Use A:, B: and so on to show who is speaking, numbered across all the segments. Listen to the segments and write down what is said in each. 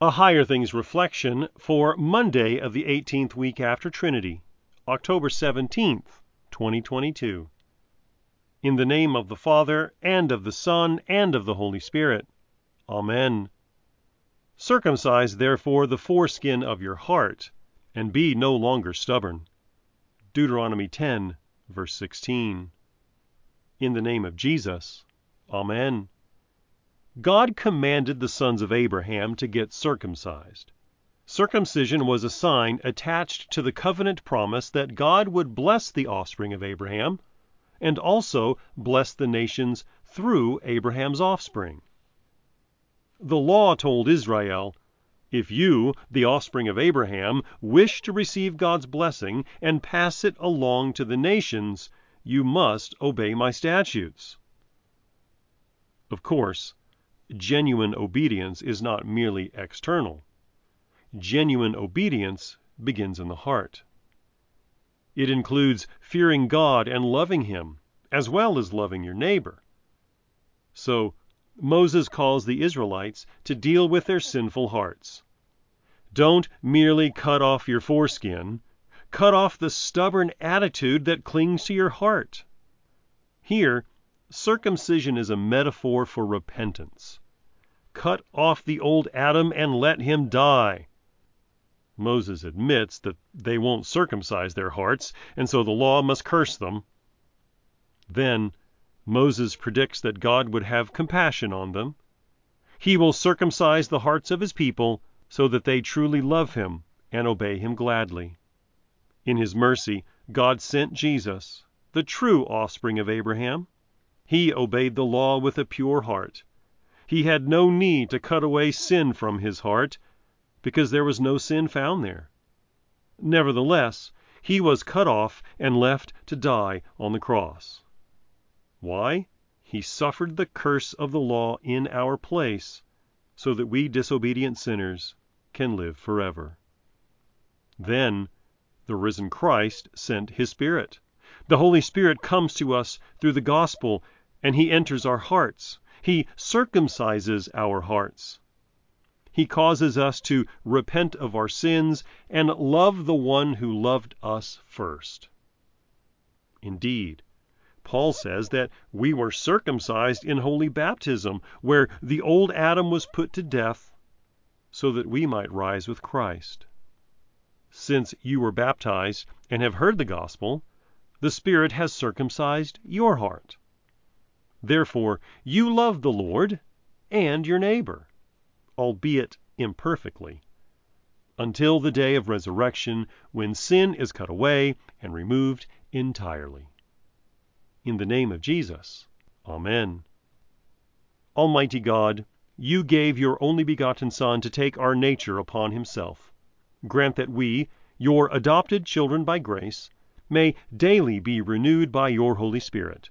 A: A Higher Things Reflection for Monday of the 18th week after Trinity, October 17th, 2022. In the name of the Father, and of the Son, and of the Holy Spirit. Amen. Circumcise therefore the foreskin of your heart, and be no longer stubborn. Deuteronomy 10, verse 16. In the name of Jesus. Amen. God commanded the sons of Abraham to get circumcised. Circumcision was a sign attached to the covenant promise that God would bless the offspring of Abraham and also bless the nations through Abraham's offspring. The law told Israel, if you, the offspring of Abraham, wish to receive God's blessing and pass it along to the nations, you must obey my statutes. Of course, genuine obedience is not merely external. Genuine obedience begins in the heart. It includes fearing God and loving Him, as well as loving your neighbor. So, Moses calls the Israelites to deal with their sinful hearts. Don't merely cut off your foreskin, cut off the stubborn attitude that clings to your heart. Here, Circumcision is a metaphor for repentance. Cut off the old Adam and let him die. Moses admits that they won't circumcise their hearts, and so the law must curse them. Then Moses predicts that God would have compassion on them. He will circumcise the hearts of his people so that they truly love him and obey him gladly. In his mercy, God sent Jesus, the true offspring of Abraham. He obeyed the law with a pure heart. He had no need to cut away sin from his heart, because there was no sin found there. Nevertheless, he was cut off and left to die on the cross. Why? He suffered the curse of the law in our place, so that we disobedient sinners can live forever. Then the risen Christ sent his Spirit. The Holy Spirit comes to us through the gospel and he enters our hearts. He circumcises our hearts. He causes us to repent of our sins and love the one who loved us first. Indeed, Paul says that we were circumcised in holy baptism, where the old Adam was put to death, so that we might rise with Christ. Since you were baptized and have heard the gospel, the Spirit has circumcised your heart. Therefore you love the Lord and your neighbor, albeit imperfectly, until the day of resurrection when sin is cut away and removed entirely. In the name of Jesus. Amen. Almighty God, you gave your only begotten Son to take our nature upon himself. Grant that we, your adopted children by grace, may daily be renewed by your Holy Spirit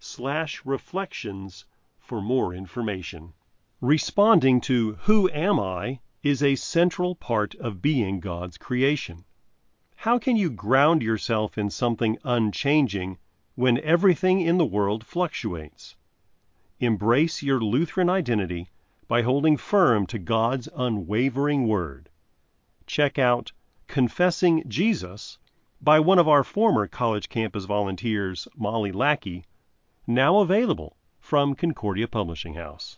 A: www.higherthings.org/reflections for more information. Responding to who am I is a central part of being God's creation. How can you ground yourself in something unchanging when everything in the world fluctuates? Embrace your Lutheran identity by holding firm to God's unwavering word. Check out Confessing Jesus by one of our former college campus volunteers, Molly Lackey, now available from Concordia Publishing House.